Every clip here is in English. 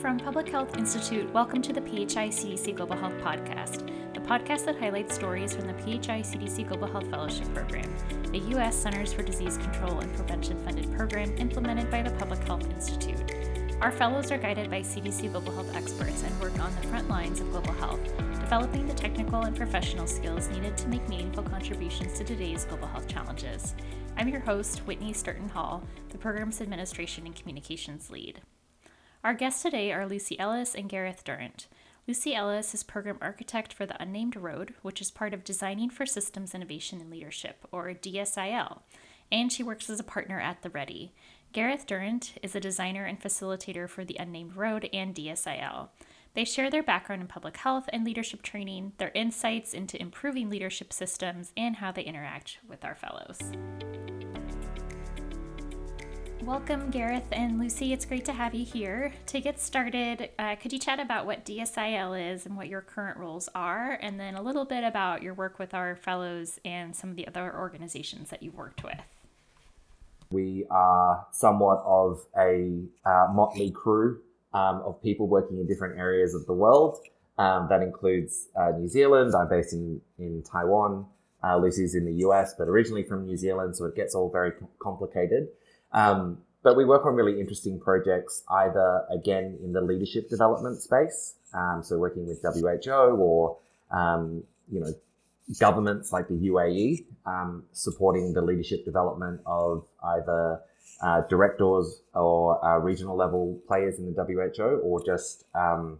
From Public Health Institute, welcome to the PHI CDC Global Health Podcast, the podcast that highlights stories from the PHI CDC Global Health Fellowship Program, a U.S. Centers for Disease Control and Prevention funded program implemented by the Public Health Institute. Our fellows are guided by CDC Global Health experts and work on the front lines of global health, developing the technical and professional skills needed to make meaningful contributions to today's global health challenges. I'm your host, Whitney Sturton Hall, the program's administration and communications lead. Our guests today are Lucy Ellis and Gareth Durant. Lucy Ellis is program architect for the Unnamed Road, which is part of Designing for Systems Innovation and Leadership, or DSIL, and she works as a partner at The Ready. Gareth Durant is a designer and facilitator for the Unnamed Road and DSIL. They share their background in public health and leadership training, their insights into improving leadership systems, and how they interact with our fellows. Welcome, Gareth and Lucy. It's great to have you here. To get started, uh, could you chat about what DSIL is and what your current roles are, and then a little bit about your work with our fellows and some of the other organizations that you've worked with? We are somewhat of a uh, motley crew um, of people working in different areas of the world. Um, that includes uh, New Zealand. I'm based in, in Taiwan. Uh, Lucy's in the US, but originally from New Zealand, so it gets all very complicated. Um, but we work on really interesting projects, either again in the leadership development space, um, so working with WHO or um, you know governments like the UAE, um, supporting the leadership development of either uh, directors or uh, regional level players in the WHO, or just um,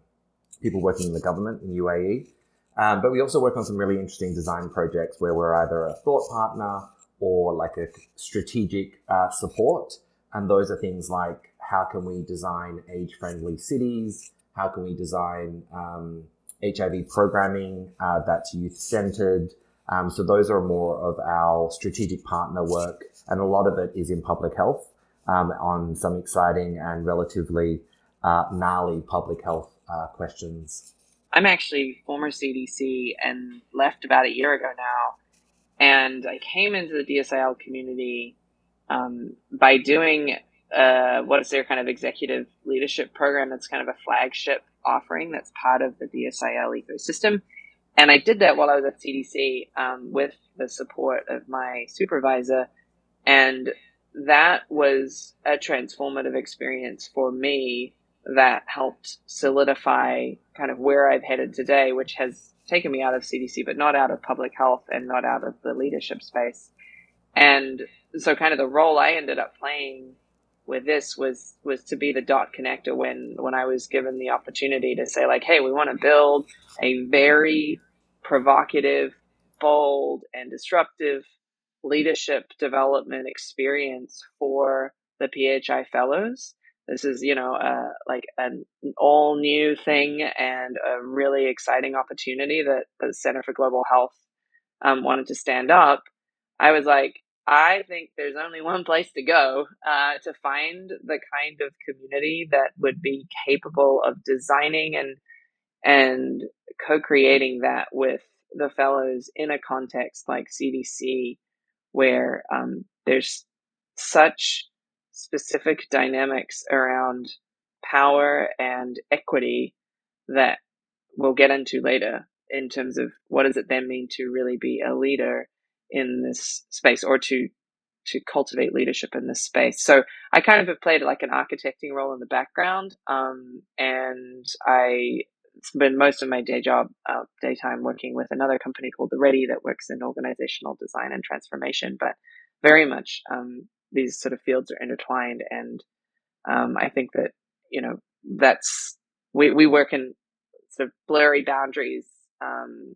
people working in the government in UAE. Um, but we also work on some really interesting design projects where we're either a thought partner or like a strategic uh, support. And those are things like how can we design age friendly cities? How can we design um, HIV programming uh, that's youth centered? Um, so those are more of our strategic partner work, and a lot of it is in public health um, on some exciting and relatively uh, gnarly public health uh, questions. I'm actually former CDC and left about a year ago now and I came into the DSIL community um, by doing uh, what is their kind of executive leadership program that's kind of a flagship offering that's part of the DSIL ecosystem. And I did that while I was at CDC um, with the support of my supervisor. And that was a transformative experience for me that helped solidify kind of where I've headed today, which has taken me out of CDC, but not out of public health and not out of the leadership space. And so kind of the role I ended up playing with this was was to be the dot connector when when I was given the opportunity to say like, hey, we want to build a very provocative, bold, and disruptive leadership development experience for the PHI fellows this is, you know, uh, like an all new thing and a really exciting opportunity that the Center for Global Health um, wanted to stand up. I was like, I think there's only one place to go uh, to find the kind of community that would be capable of designing and and co-creating that with the fellows in a context like CDC, where um, there's such specific dynamics around power and equity that we'll get into later in terms of what does it then mean to really be a leader in this space or to to cultivate leadership in this space. So I kind of have played like an architecting role in the background, um, and I spend most of my day job, uh, daytime, working with another company called The Ready that works in organizational design and transformation, but very much um, these sort of fields are intertwined and um, i think that you know that's we, we work in sort of blurry boundaries um,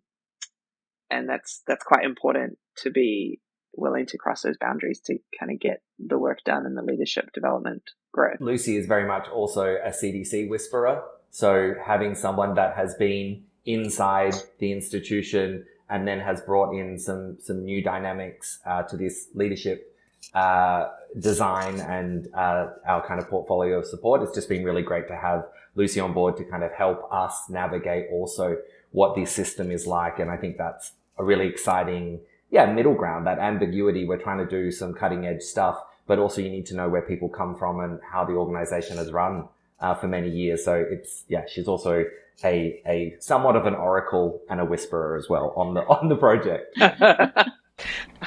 and that's that's quite important to be willing to cross those boundaries to kind of get the work done and the leadership development growth. Lucy is very much also a cdc whisperer so having someone that has been inside the institution and then has brought in some some new dynamics uh, to this leadership uh, design and uh, our kind of portfolio of support. It's just been really great to have Lucy on board to kind of help us navigate also what this system is like. And I think that's a really exciting, yeah, middle ground, that ambiguity. We're trying to do some cutting edge stuff, but also you need to know where people come from and how the organization is run uh, for many years. So it's yeah, she's also a a somewhat of an oracle and a whisperer as well on the on the project.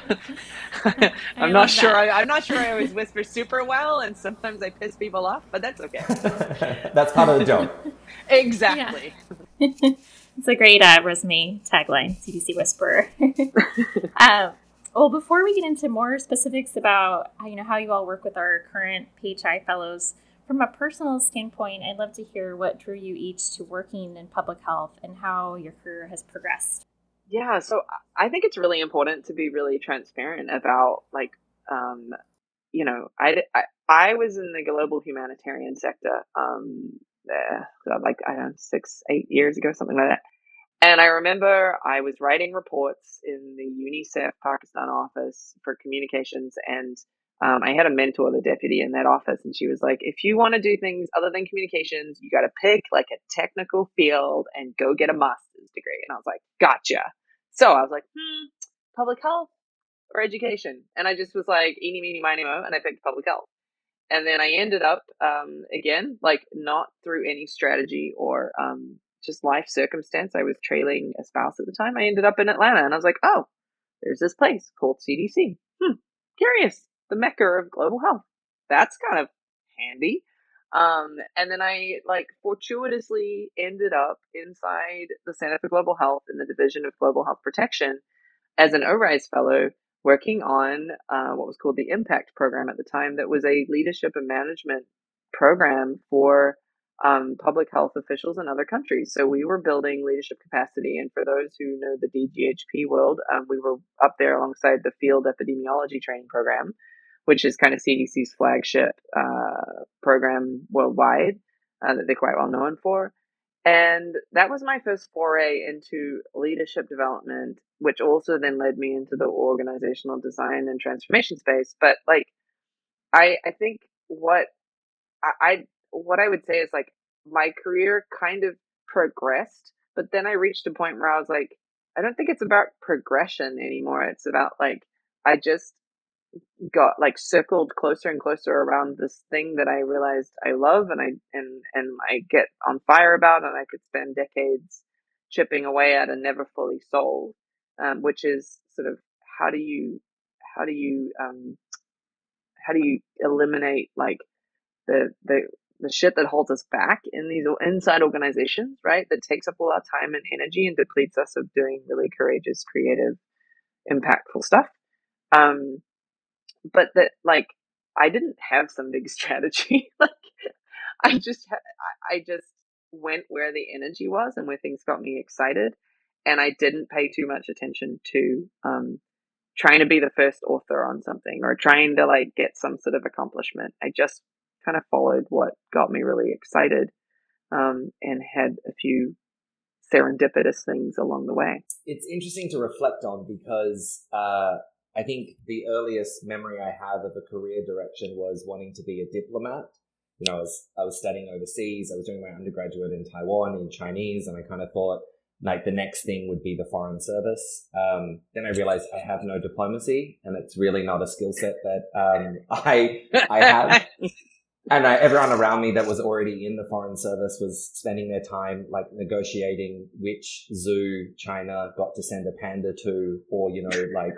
I'm not sure. I, am not sure. I always whisper super well, and sometimes I piss people off, but that's okay. that's part of the job. exactly. it's a great uh, resume tagline, CDC Whisperer. um, well, before we get into more specifics about you know how you all work with our current PHI fellows, from a personal standpoint, I'd love to hear what drew you each to working in public health and how your career has progressed. Yeah, so I think it's really important to be really transparent about like, um, you know, I, I, I was in the global humanitarian sector, um, uh, like I don't know, six, eight years ago, something like that. And I remember I was writing reports in the UNICEF Pakistan office for communications, and um, I had a mentor, the deputy in that office, and she was like, if you want to do things other than communications, you got to pick like a technical field and go get a master's degree. And I was like, gotcha. So I was like, hmm, public health or education. And I just was like, eeny, meeny, miny, mo, and I picked public health. And then I ended up, um, again, like not through any strategy or um, just life circumstance. I was trailing a spouse at the time. I ended up in Atlanta and I was like, oh, there's this place called CDC. Hmm, curious the mecca of global health. That's kind of handy. Um, and then I like fortuitously ended up inside the Center for Global Health in the Division of Global Health Protection as an ORISE fellow working on uh, what was called the Impact program at the time that was a leadership and management program for um, public health officials in other countries. So we were building leadership capacity. And for those who know the DGHP world, um, we were up there alongside the field epidemiology training program which is kind of CDC's flagship uh, program worldwide uh, that they're quite well known for. And that was my first foray into leadership development, which also then led me into the organizational design and transformation space. But like, I I think what I, I what I would say is like my career kind of progressed, but then I reached a point where I was like, I don't think it's about progression anymore. It's about like I just got like circled closer and closer around this thing that I realized I love and I and and I get on fire about and I could spend decades chipping away at and never fully solve, um, which is sort of how do you how do you um, how do you eliminate like the the the shit that holds us back in these inside organizations, right? That takes up all our time and energy and depletes us of doing really courageous, creative, impactful stuff. Um, but that like I didn't have some big strategy. like I just I just went where the energy was and where things got me excited, and I didn't pay too much attention to um, trying to be the first author on something or trying to like get some sort of accomplishment. I just kind of followed what got me really excited um, and had a few serendipitous things along the way. It's interesting to reflect on because uh, I think the earliest memory I have of a career direction was wanting to be a diplomat. You know, I was, I was studying overseas. I was doing my undergraduate in Taiwan in Chinese, and I kind of thought like the next thing would be the foreign service. Um, then I realized I have no diplomacy, and it's really not a skill set that um, I I have. and I, everyone around me that was already in the foreign service was spending their time like negotiating which zoo China got to send a panda to, or you know, like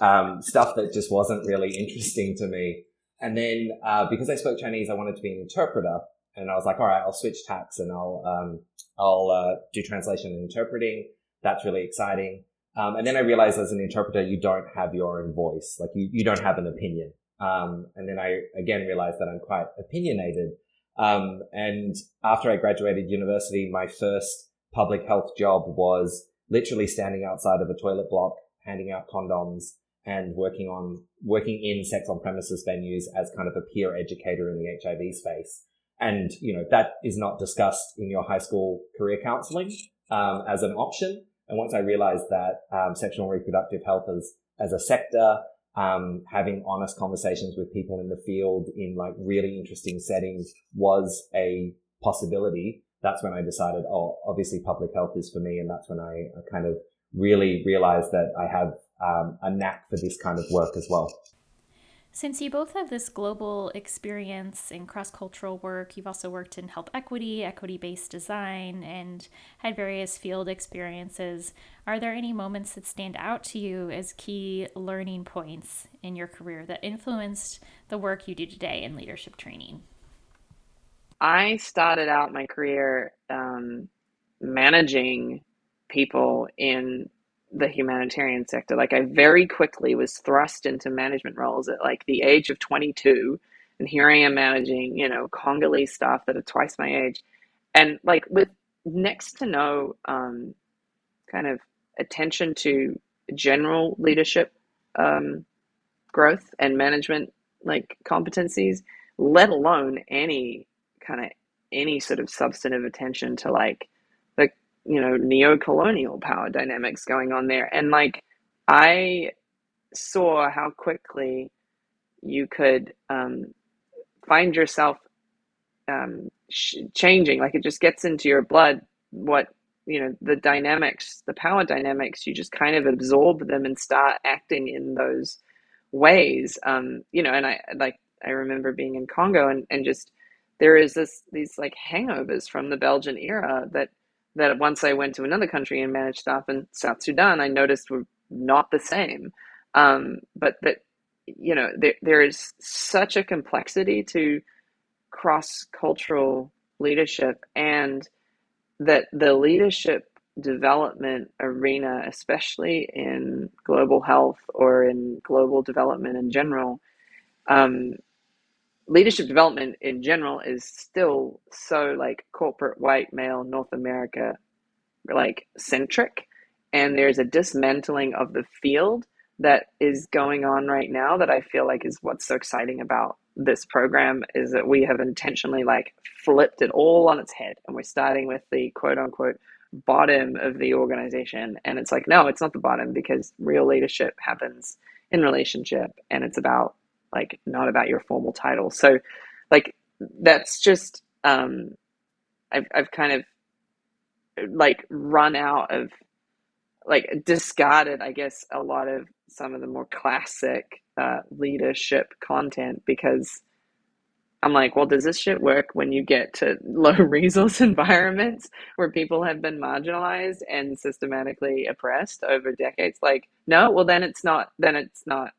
um, stuff that just wasn't really interesting to me. And then uh, because I spoke Chinese, I wanted to be an interpreter, and I was like, all right, I'll switch tacks and I'll um, I'll uh, do translation and interpreting. That's really exciting. Um, and then I realized as an interpreter, you don't have your own voice, like you you don't have an opinion. Um, and then I again realized that I'm quite opinionated. Um, and after I graduated university, my first public health job was literally standing outside of a toilet block, handing out condoms and working on working in sex on premises venues as kind of a peer educator in the HIV space. And you know that is not discussed in your high school career counseling um, as an option. And once I realized that um, sexual reproductive health as as a sector, um, having honest conversations with people in the field in like really interesting settings was a possibility. That's when I decided, oh, obviously public health is for me, and that's when I, I kind of really realized that I have um, a knack for this kind of work as well. Since you both have this global experience in cross cultural work, you've also worked in health equity, equity based design, and had various field experiences. Are there any moments that stand out to you as key learning points in your career that influenced the work you do today in leadership training? I started out my career um, managing people in the humanitarian sector. Like I very quickly was thrust into management roles at like the age of 22 and here I am managing, you know, Congolese staff that are twice my age and like with next to no um, kind of attention to general leadership um, growth and management like competencies, let alone any kind of any sort of substantive attention to like you know neo-colonial power dynamics going on there. And like i saw how quickly you could um, find yourself um, sh- changing. Like it just gets into your blood what you know the dynamics the power dynamics you just kind of absorb them and start acting in those ways. Um, you know and i like i remember being in congo and, and just there is this these like hangovers from the belgian era that that once I went to another country and managed stuff in South Sudan, I noticed were not the same. Um, but that, you know, there, there is such a complexity to cross cultural leadership, and that the leadership development arena, especially in global health or in global development in general, um, leadership development in general is still so like corporate white male North America like centric. And there's a dismantling of the field that is going on right now that I feel like is what's so exciting about this program is that we have intentionally like flipped it all on its head. And we're starting with the quote unquote bottom of the organization. And it's like no it's not the bottom because real leadership happens in relationship and it's about like not about your formal title. So like that's just um I've I've kind of like run out of like discarded I guess a lot of some of the more classic uh, leadership content because I'm like, well, does this shit work when you get to low resource environments where people have been marginalized and systematically oppressed over decades? Like, no, well, then it's not, then it's not,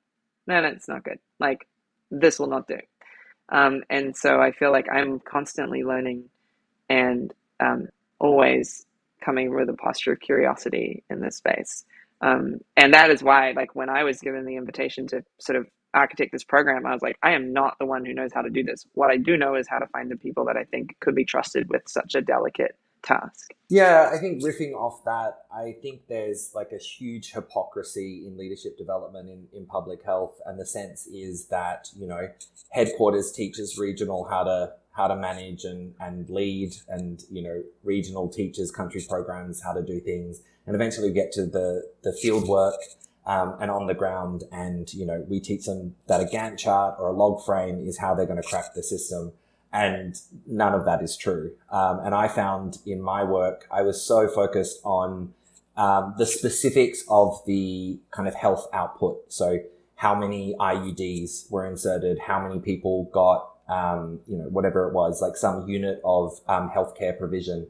then it's not good. Like, this will not do. Um, and so I feel like I'm constantly learning and um, always coming with a posture of curiosity in this space. Um, and that is why, like, when I was given the invitation to sort of architect this program, I was like, I am not the one who knows how to do this. What I do know is how to find the people that I think could be trusted with such a delicate task. Yeah, I think riffing off that, I think there's like a huge hypocrisy in leadership development in, in public health. And the sense is that, you know, headquarters teaches regional how to how to manage and, and lead and, you know, regional teaches country programs how to do things. And eventually we get to the, the field work um, and on the ground and, you know, we teach them that a Gantt chart or a log frame is how they're going to crack the system and none of that is true. Um, and I found in my work, I was so focused on um, the specifics of the kind of health output. So how many IUDs were inserted, how many people got, um, you know, whatever it was, like some unit of um, healthcare provision.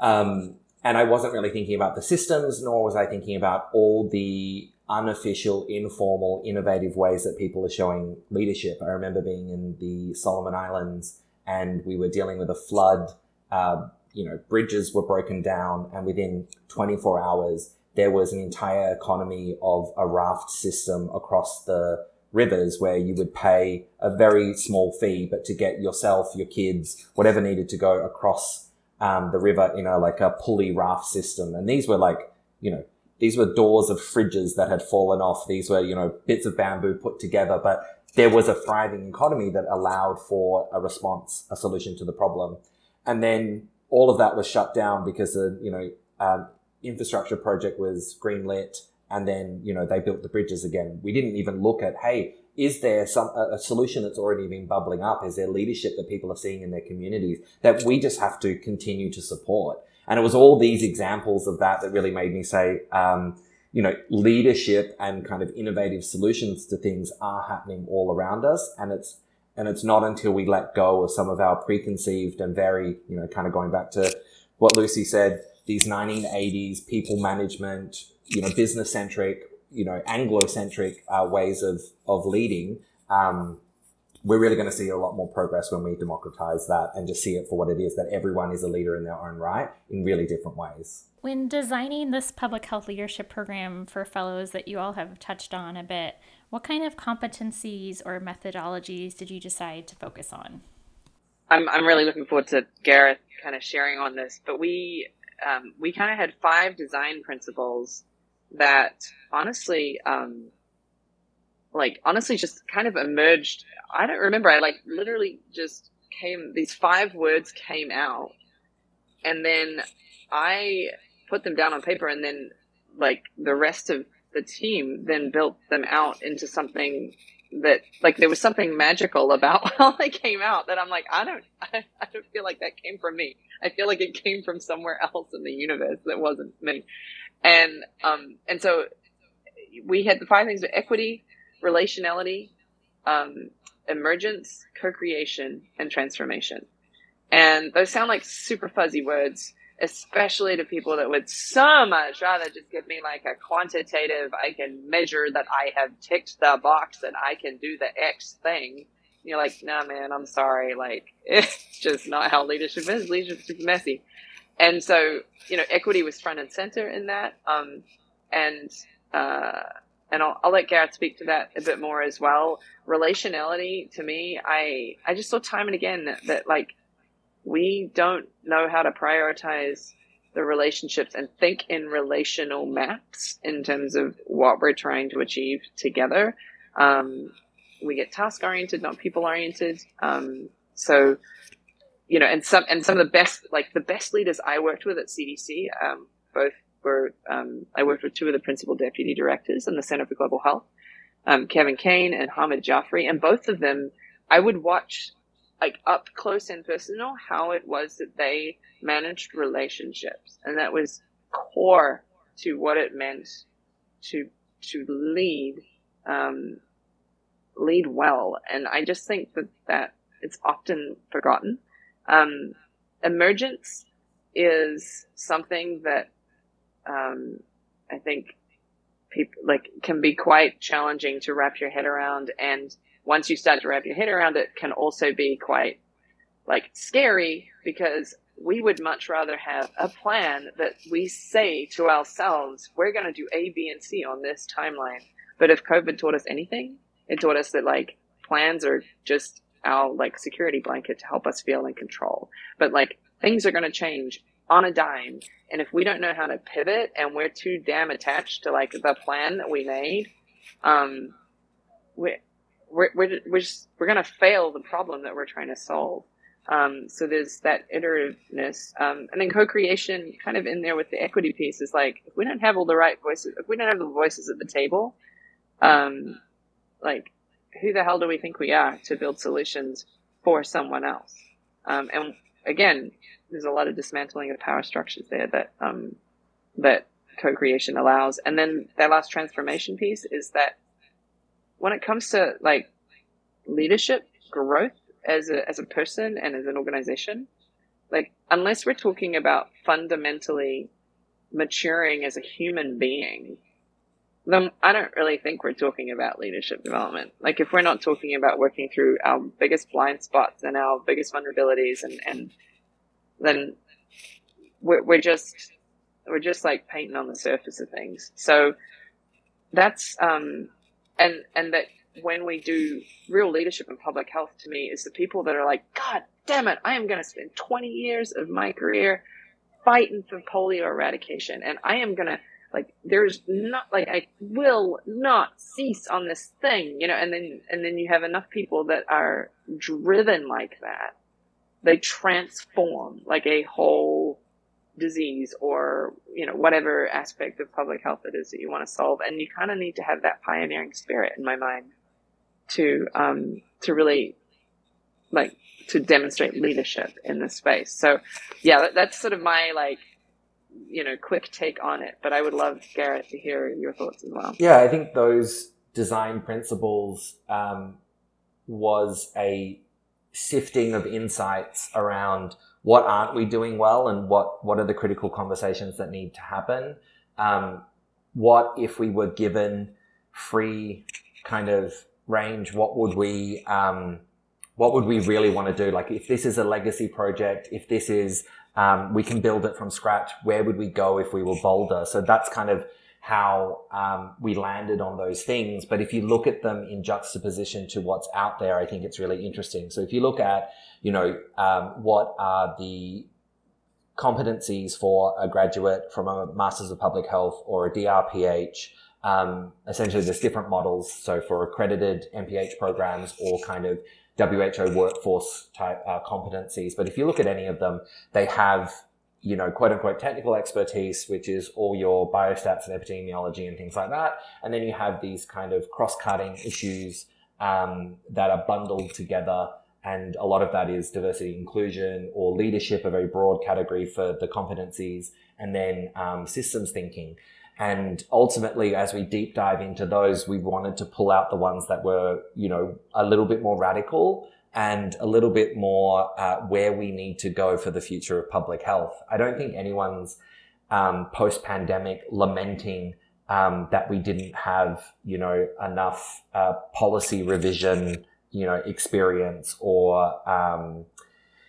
Um, and I wasn't really thinking about the systems, nor was I thinking about all the unofficial, informal, innovative ways that people are showing leadership. I remember being in the Solomon Islands and we were dealing with a flood. Uh, you know, bridges were broken down, and within 24 hours, there was an entire economy of a raft system across the rivers where you would pay a very small fee, but to get yourself, your kids, whatever needed to go across um, the river in a like a pulley raft system. And these were like, you know, these were doors of fridges that had fallen off. These were, you know, bits of bamboo put together, but there was a thriving economy that allowed for a response, a solution to the problem. And then all of that was shut down because the, you know, um, infrastructure project was greenlit and then, you know, they built the bridges again. We didn't even look at, hey, is there some a, solution that's already been bubbling up? Is there leadership that people are seeing in their communities that we just have to continue to support? And it was all these examples of that that really made me say, um, you know, leadership and kind of innovative solutions to things are happening all around us. And it's, and it's not until we let go of some of our preconceived and very, you know, kind of going back to what Lucy said, these 1980s people management, you know, business centric, you know, Anglo centric uh, ways of, of leading. Um, we're really going to see a lot more progress when we democratize that and just see it for what it is that everyone is a leader in their own right in really different ways. When designing this public health leadership program for fellows that you all have touched on a bit, what kind of competencies or methodologies did you decide to focus on? I'm, I'm really looking forward to Gareth kind of sharing on this, but we um, we kind of had five design principles that honestly um, like honestly just kind of emerged. I don't remember. I like literally just came, these five words came out and then I put them down on paper and then like the rest of the team then built them out into something that like there was something magical about how they came out that I'm like I don't I, I, don't feel like that came from me. I feel like it came from somewhere else in the universe that wasn't me. And um and so we had the five things of equity, relationality, um, emergence, co-creation, and transformation. And those sound like super fuzzy words, especially to people that would so much rather just give me like a quantitative, I can measure that I have ticked the box and I can do the X thing. You're like, nah, man, I'm sorry. Like, it's just not how leadership is. Leadership's super messy. And so, you know, equity was front and center in that. Um, and, uh, and I'll, I'll let Gareth speak to that a bit more as well. Relationality to me, I I just saw time and again that, that like we don't know how to prioritize the relationships and think in relational maps in terms of what we're trying to achieve together. Um, we get task oriented, not people oriented. Um, so, you know, and some and some of the best, like the best leaders I worked with at CDC, um, both were um, I worked with two of the principal deputy directors in the Center for Global Health, um, Kevin Cain and Hamid Jafari, and both of them I would watch like up close and personal how it was that they managed relationships, and that was core to what it meant to to lead um, lead well. And I just think that that it's often forgotten. Um, emergence is something that um, I think people like can be quite challenging to wrap your head around. And once you start to wrap your head around it, can also be quite like scary because we would much rather have a plan that we say to ourselves, we're going to do A, B, and C on this timeline. But if COVID taught us anything, it taught us that like plans are just our like security blanket to help us feel in control. But like things are going to change on a dime. And if we don't know how to pivot and we're too damn attached to like the plan that we made, um, we're, we're, we're, we're, just, we're going to fail the problem that we're trying to solve. Um, so there's that iterativeness. Um, and then co-creation kind of in there with the equity piece is like, if we don't have all the right voices, if we don't have the voices at the table, um, like who the hell do we think we are to build solutions for someone else? Um, and again, there's a lot of dismantling of power structures there that um, that co-creation allows. And then that last transformation piece is that when it comes to like leadership growth as a as a person and as an organization, like unless we're talking about fundamentally maturing as a human being, then I don't really think we're talking about leadership development. Like if we're not talking about working through our biggest blind spots and our biggest vulnerabilities and, and then we're, we're just we're just like painting on the surface of things. So that's um, and and that when we do real leadership in public health, to me, is the people that are like, God damn it, I am going to spend 20 years of my career fighting for polio eradication, and I am going to like there's not like I will not cease on this thing, you know, and then and then you have enough people that are driven like that they transform like a whole disease or you know whatever aspect of public health it is that you want to solve and you kind of need to have that pioneering spirit in my mind to um to really like to demonstrate leadership in this space so yeah that, that's sort of my like you know quick take on it, but I would love Gareth to hear your thoughts as well. Yeah, I think those design principles um, was a sifting of insights around what aren't we doing well and what what are the critical conversations that need to happen. Um, what if we were given free kind of range? What would we um, what would we really want to do? Like if this is a legacy project, if this is um, we can build it from scratch. Where would we go if we were bolder? So that's kind of how um, we landed on those things. But if you look at them in juxtaposition to what's out there, I think it's really interesting. So if you look at, you know, um, what are the competencies for a graduate from a Masters of Public Health or a DRPH, um, essentially there's different models. So for accredited MPH programs or kind of WHO workforce type uh, competencies. But if you look at any of them, they have, you know, quote unquote technical expertise, which is all your biostats and epidemiology and things like that. And then you have these kind of cross cutting issues um, that are bundled together. And a lot of that is diversity inclusion or leadership, a very broad category for the competencies, and then um, systems thinking. And ultimately, as we deep dive into those, we wanted to pull out the ones that were, you know, a little bit more radical and a little bit more uh, where we need to go for the future of public health. I don't think anyone's um, post-pandemic lamenting um, that we didn't have, you know, enough uh, policy revision, you know, experience or um,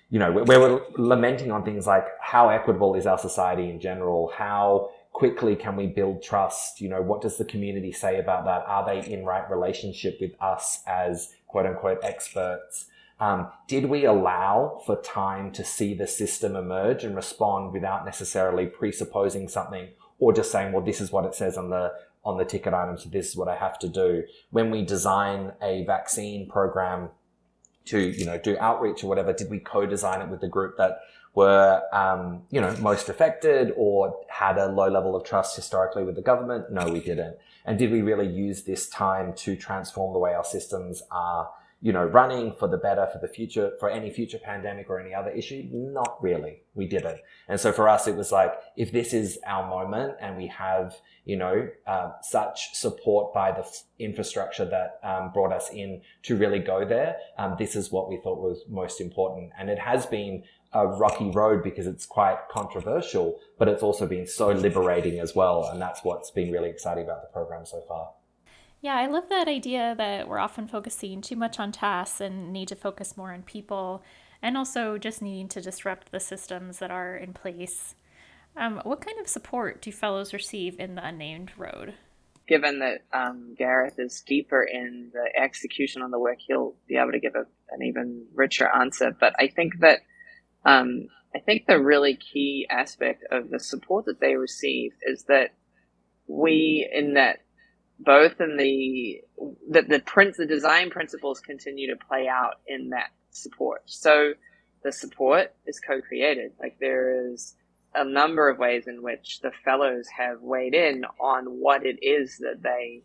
you know, where we're lamenting on things like how equitable is our society in general, how quickly can we build trust? You know, what does the community say about that? Are they in right relationship with us as quote unquote experts? Um, did we allow for time to see the system emerge and respond without necessarily presupposing something or just saying, well, this is what it says on the on the ticket item, so this is what I have to do. When we design a vaccine program to, you know, do outreach or whatever, did we co-design it with the group that were, um, you know, most affected or had a low level of trust historically with the government? No, we didn't. And did we really use this time to transform the way our systems are, you know, running for the better for the future, for any future pandemic or any other issue? Not really. We didn't. And so for us, it was like, if this is our moment and we have, you know, uh, such support by the f- infrastructure that um, brought us in to really go there, um, this is what we thought was most important. And it has been a rocky road because it's quite controversial, but it's also been so liberating as well. And that's what's been really exciting about the program so far. Yeah, I love that idea that we're often focusing too much on tasks and need to focus more on people and also just needing to disrupt the systems that are in place. Um, what kind of support do fellows receive in the unnamed road? Given that um, Gareth is deeper in the execution on the work, he'll be able to give a, an even richer answer. But I think that um, I think the really key aspect of the support that they receive is that we, in that, both in the that the print the design principles continue to play out in that support. So the support is co-created. Like there is a number of ways in which the fellows have weighed in on what it is that they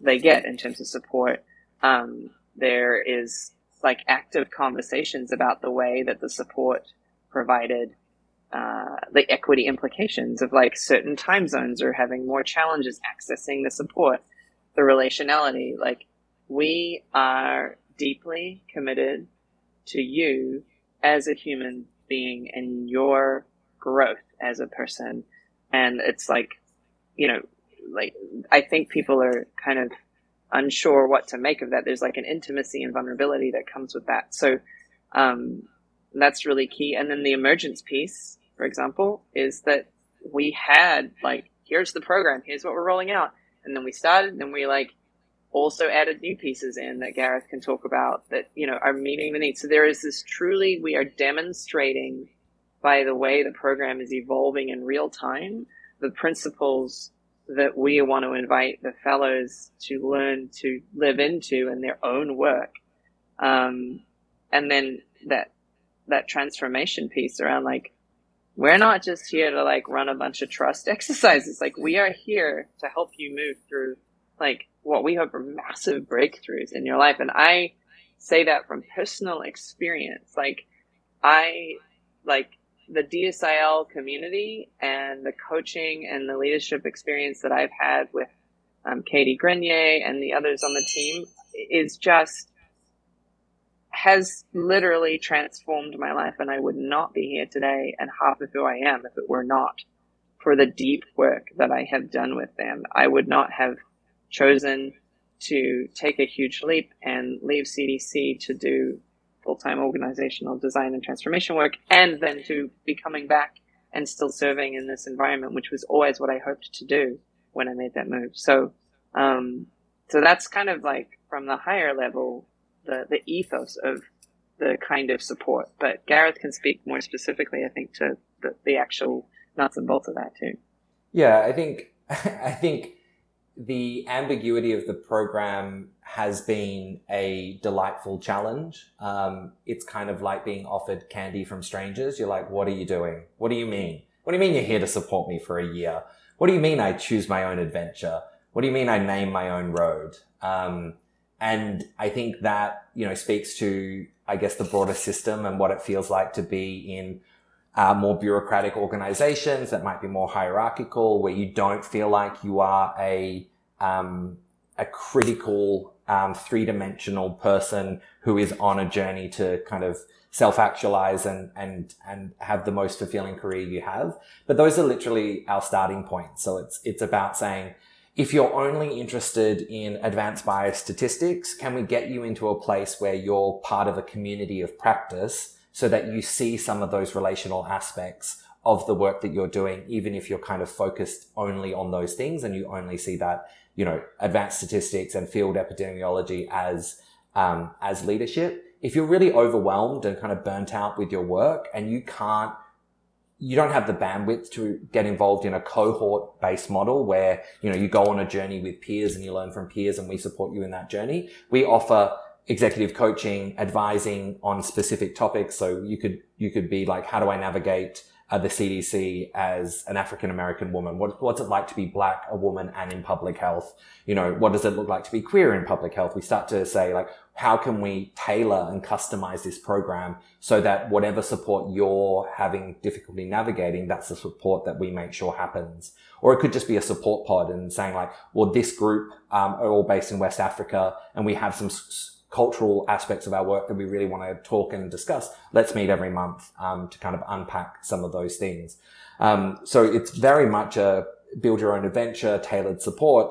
they get in terms of support. Um, there is like active conversations about the way that the support provided uh, the equity implications of like certain time zones or having more challenges accessing the support, the relationality. Like we are deeply committed to you as a human being and your growth as a person. And it's like, you know, like I think people are kind of unsure what to make of that. There's like an intimacy and vulnerability that comes with that. So um, that's really key. And then the emergence piece, for example, is that we had like, here's the program, here's what we're rolling out. And then we started and we like also added new pieces in that Gareth can talk about that, you know, are meeting the needs. So there is this truly, we are demonstrating by the way the program is evolving in real time, the principles that we want to invite the fellows to learn to live into in their own work. Um, and then that, that transformation piece around like, we're not just here to like run a bunch of trust exercises. Like we are here to help you move through like what we hope are massive breakthroughs in your life. And I say that from personal experience. Like I, like the DSIL community and the coaching and the leadership experience that I've had with um, Katie Grenier and the others on the team is just has literally transformed my life and I would not be here today and half of who I am if it were not for the deep work that I have done with them. I would not have chosen to take a huge leap and leave CDC to do full-time organizational design and transformation work and then to be coming back and still serving in this environment, which was always what I hoped to do when I made that move. So, um, so that's kind of like from the higher level, the, the ethos of the kind of support. But Gareth can speak more specifically, I think, to the, the actual nuts and bolts of that too. Yeah, I think I think the ambiguity of the program has been a delightful challenge. Um, it's kind of like being offered candy from strangers. You're like, what are you doing? What do you mean? What do you mean you're here to support me for a year? What do you mean I choose my own adventure? What do you mean I name my own road? Um, and I think that, you know, speaks to, I guess, the broader system and what it feels like to be in uh, more bureaucratic organizations that might be more hierarchical, where you don't feel like you are a, um, a critical, um, three dimensional person who is on a journey to kind of self actualize and, and, and have the most fulfilling career you have. But those are literally our starting points. So it's, it's about saying, if you're only interested in advanced biostatistics, can we get you into a place where you're part of a community of practice so that you see some of those relational aspects of the work that you're doing, even if you're kind of focused only on those things and you only see that, you know, advanced statistics and field epidemiology as, um, as leadership. If you're really overwhelmed and kind of burnt out with your work and you can't you don't have the bandwidth to get involved in a cohort based model where, you know, you go on a journey with peers and you learn from peers and we support you in that journey. We offer executive coaching, advising on specific topics. So you could, you could be like, how do I navigate uh, the CDC as an African American woman? What, what's it like to be black, a woman, and in public health? You know, what does it look like to be queer in public health? We start to say like, how can we tailor and customize this program so that whatever support you're having difficulty navigating, that's the support that we make sure happens. Or it could just be a support pod and saying like, well, this group um, are all based in West Africa and we have some cultural aspects of our work that we really want to talk and discuss, let's meet every month um, to kind of unpack some of those things. Um, so it's very much a build your own adventure, tailored support.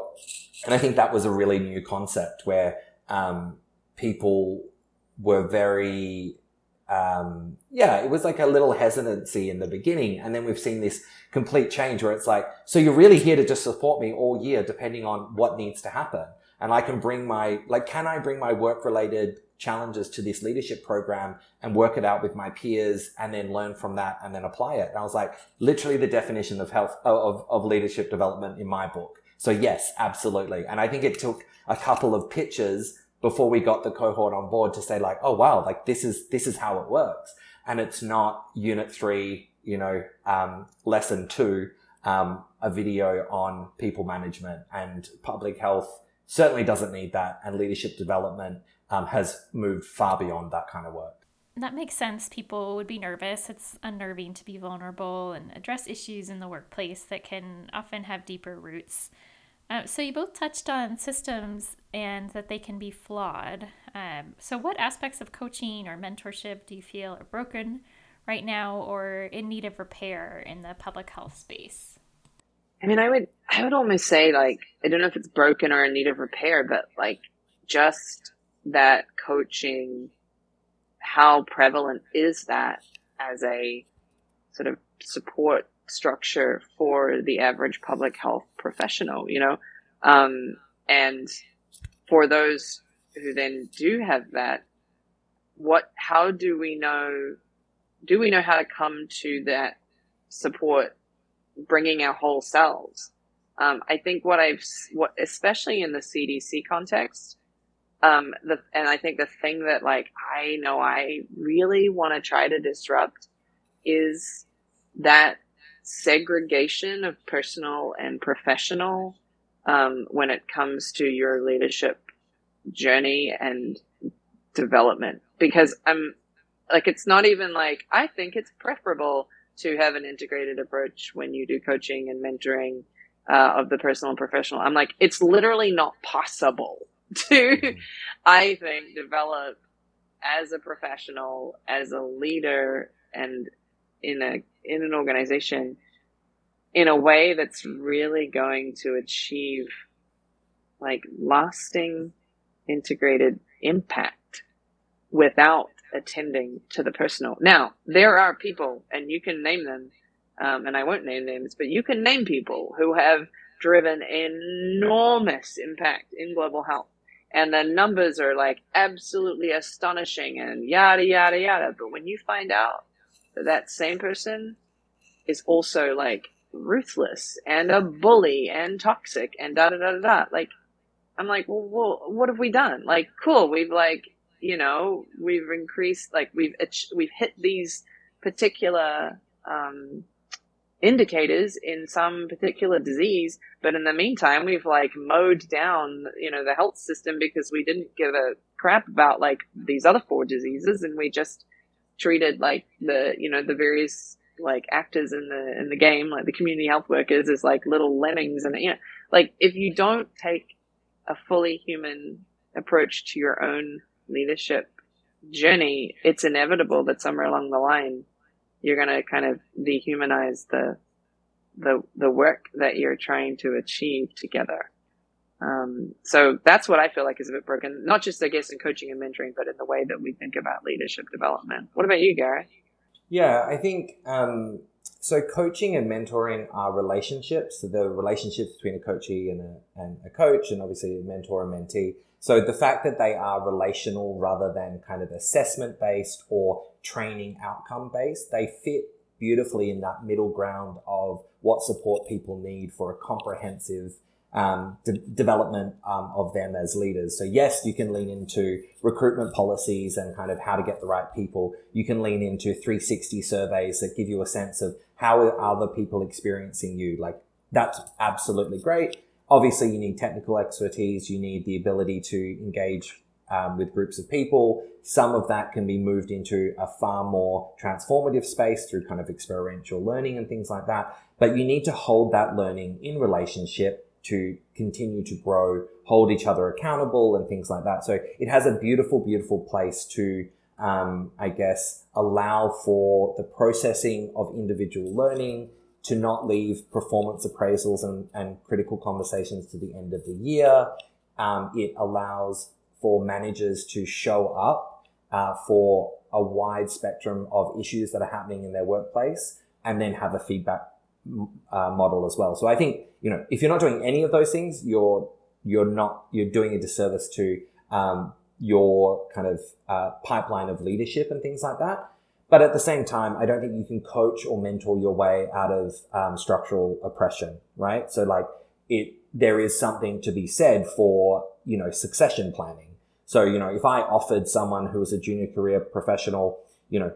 And I think that was a really new concept where um, people were very um, yeah, it was like a little hesitancy in the beginning. And then we've seen this complete change where it's like, so you're really here to just support me all year, depending on what needs to happen and I can bring my, like, can I bring my work related challenges to this leadership program and work it out with my peers and then learn from that and then apply it? And I was like, literally the definition of health, of, of leadership development in my book. So yes, absolutely. And I think it took a couple of pitches before we got the cohort on board to say like, oh wow, like this is, this is how it works. And it's not unit three, you know, um, lesson two, um, a video on people management and public health certainly doesn't need that. And leadership development um, has moved far beyond that kind of work. That makes sense. People would be nervous. It's unnerving to be vulnerable and address issues in the workplace that can often have deeper roots. Uh, so, you both touched on systems and that they can be flawed. Um, so, what aspects of coaching or mentorship do you feel are broken right now or in need of repair in the public health space? I mean, I would, I would almost say like, I don't know if it's broken or in need of repair, but like just that coaching, how prevalent is that as a sort of support structure for the average public health professional, you know? Um, and for those who then do have that, what, how do we know, do we know how to come to that support bringing our whole selves. Um, I think what I've, what, especially in the CDC context, um, the, and I think the thing that like I know I really want to try to disrupt is that segregation of personal and professional um, when it comes to your leadership journey and development. Because I'm like, it's not even like I think it's preferable to have an integrated approach when you do coaching and mentoring uh, of the personal and professional. I'm like, it's literally not possible to, mm-hmm. I think, develop as a professional, as a leader, and in a in an organization in a way that's really going to achieve like lasting integrated impact without attending to the personal. Now, there are people, and you can name them, um, and I won't name names, but you can name people who have driven enormous impact in global health. And the numbers are like absolutely astonishing and yada, yada, yada. But when you find out that that same person is also like ruthless and a bully and toxic and da da da da da, like, I'm like, well, well, what have we done? Like, cool, we've like you know, we've increased, like we've, we've hit these particular, um, indicators in some particular disease, but in the meantime, we've like mowed down, you know, the health system because we didn't give a crap about like these other four diseases and we just treated like the, you know, the various like actors in the, in the game, like the community health workers as like little lemmings and, you know, like if you don't take a fully human approach to your own leadership journey, it's inevitable that somewhere along the line you're going to kind of dehumanize the the the work that you're trying to achieve together. Um, so that's what I feel like is a bit broken, not just I guess in coaching and mentoring, but in the way that we think about leadership development. What about you, Gareth? Yeah, I think um, so. Coaching and mentoring are relationships. So the relationships between a coachee and a, and a coach, and obviously a mentor and mentee. So the fact that they are relational rather than kind of assessment based or training outcome based, they fit beautifully in that middle ground of what support people need for a comprehensive um, de- development um, of them as leaders. So yes, you can lean into recruitment policies and kind of how to get the right people. You can lean into 360 surveys that give you a sense of how are other people experiencing you. Like that's absolutely great obviously you need technical expertise. You need the ability to engage um, with groups of people. Some of that can be moved into a far more transformative space through kind of experiential learning and things like that. But you need to hold that learning in relationship to continue to grow, hold each other accountable and things like that. So it has a beautiful, beautiful place to, um, I guess, allow for the processing of individual learning, to not leave performance appraisals and, and critical conversations to the end of the year. Um, it allows for managers to show up uh, for a wide spectrum of issues that are happening in their workplace and then have a feedback uh, model as well. So I think, you know, if you're not doing any of those things, you're, you're not, you're doing a disservice to, um, your kind of, uh, pipeline of leadership and things like that. But at the same time, I don't think you can coach or mentor your way out of um, structural oppression, right? So like it, there is something to be said for, you know, succession planning. So, you know, if I offered someone who was a junior career professional, you know,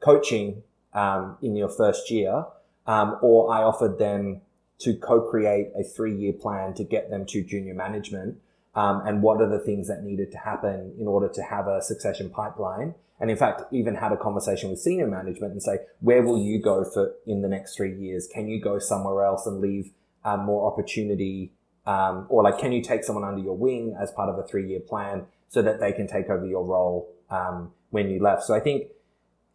coaching, um, in your first year, um, or I offered them to co-create a three-year plan to get them to junior management, um, and what are the things that needed to happen in order to have a succession pipeline and in fact even had a conversation with senior management and say where will you go for in the next three years? Can you go somewhere else and leave um, more opportunity um, or like can you take someone under your wing as part of a three year plan so that they can take over your role um, when you left so i think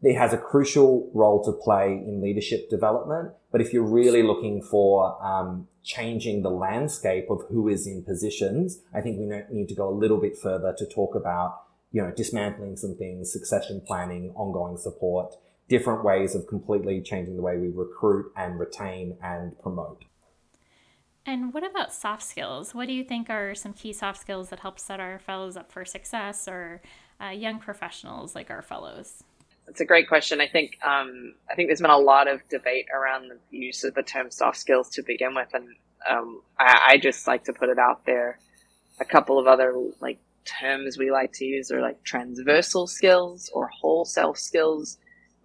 it has a crucial role to play in leadership development but if you're really looking for um, changing the landscape of who is in positions i think we need to go a little bit further to talk about you know, dismantling some things, succession planning, ongoing support, different ways of completely changing the way we recruit and retain and promote. And what about soft skills? What do you think are some key soft skills that help set our fellows up for success or uh, young professionals like our fellows? That's a great question. I think um, I think there's been a lot of debate around the use of the term soft skills to begin with, and um, I, I just like to put it out there. A couple of other like terms we like to use are like transversal skills or whole self skills,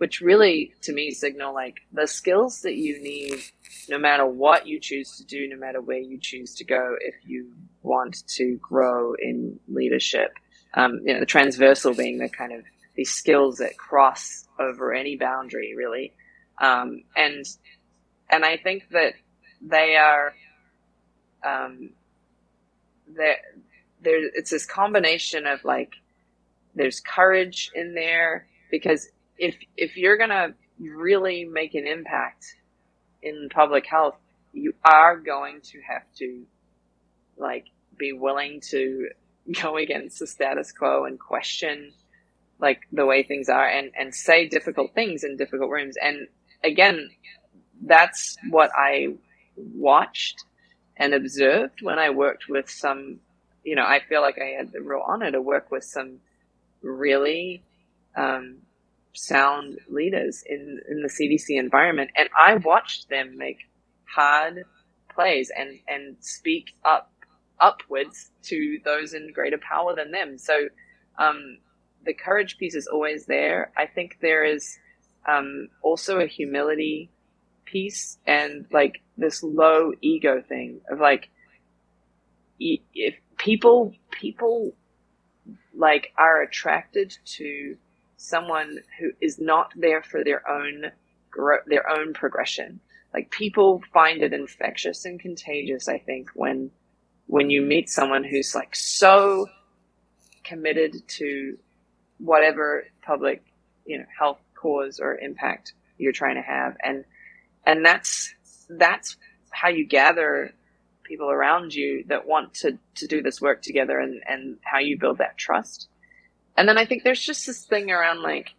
which really to me signal like the skills that you need no matter what you choose to do, no matter where you choose to go, if you want to grow in leadership. Um, you know, the transversal being the kind of these skills that cross over any boundary, really. um, and and I think that they are um, there. There, it's this combination of like there's courage in there because if if you're gonna really make an impact in public health, you are going to have to like be willing to go against the status quo and question like the way things are and and say difficult things in difficult rooms. And again that's what i watched and observed when i worked with some you know i feel like i had the real honor to work with some really um, sound leaders in in the cdc environment and i watched them make hard plays and and speak up upwards to those in greater power than them. So um, the courage piece is always there. I think there is um, also a humility piece and like this low ego thing of like if people people like are attracted to someone who is not there for their own their own progression. Like people find it infectious and contagious i think when when you meet someone who's like so committed to whatever public you know health cause or impact you're trying to have. And and that's that's how you gather people around you that want to to do this work together and and how you build that trust and then i think there's just this thing around like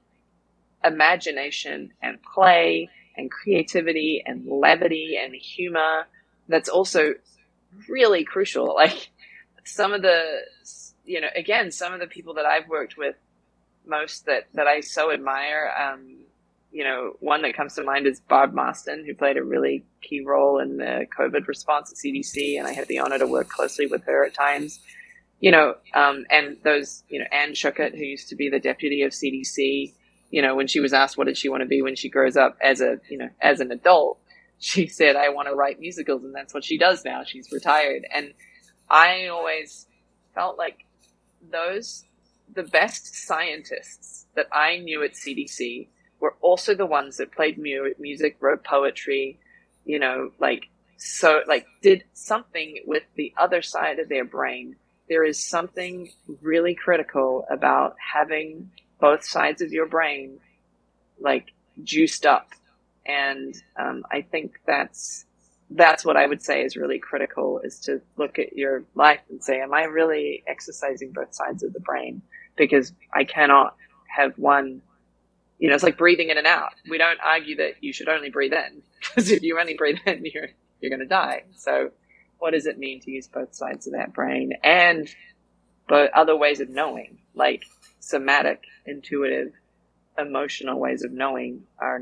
imagination and play and creativity and levity and humor that's also really crucial. Like some of the, you know, again, some of the people that I've worked with most that, that I so admire, um, you know, one that comes to mind is Barb Marston, who played a really key role in the COVID response at CDC, and I had the honor to work closely with her at times. You know, um, and those, you know, Anne Schuchat, who used to be the deputy of CDC, you know, when she was asked what did she want to be when she grows up as a, you know, as an adult, she said, I want to write musicals, and that's what she does now. She's retired. And I always felt like those, the best scientists that I knew at CDC were also the ones that played mu- music, wrote poetry, you know, like, so, like, did something with the other side of their brain. There is something really critical about having both sides of your brain, like, juiced up and um, I think that's that's what I would say is really critical is to look at your life and say, am I really exercising both sides of the brain? Because I cannot have one, you know, it's like breathing in and out. We don't argue that you should only breathe in because if you only breathe in, you're, you're going to die. So what does it mean to use both sides of that brain and but other ways of knowing, like somatic, intuitive, emotional ways of knowing are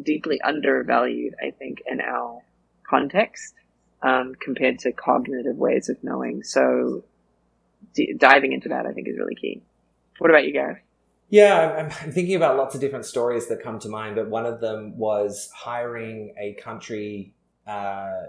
deeply undervalued, I think, in our context um, compared to cognitive ways of knowing. So d- diving into that, I think, is really key. What about you, Gareth? Yeah, I'm, I'm, thinking about lots of different stories that come to mind, but one of them was hiring a country uh,